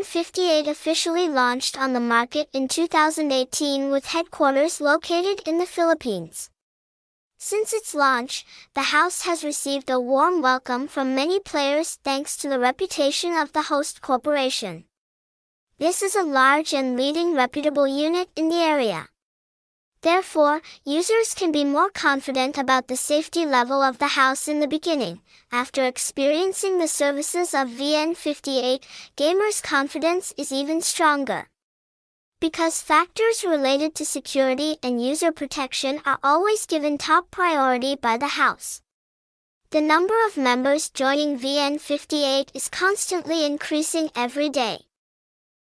VN58 officially launched on the market in 2018 with headquarters located in the Philippines. Since its launch, the house has received a warm welcome from many players thanks to the reputation of the host corporation. This is a large and leading reputable unit in the area. Therefore, users can be more confident about the safety level of the house in the beginning. After experiencing the services of VN58, gamers' confidence is even stronger. Because factors related to security and user protection are always given top priority by the house. The number of members joining VN58 is constantly increasing every day.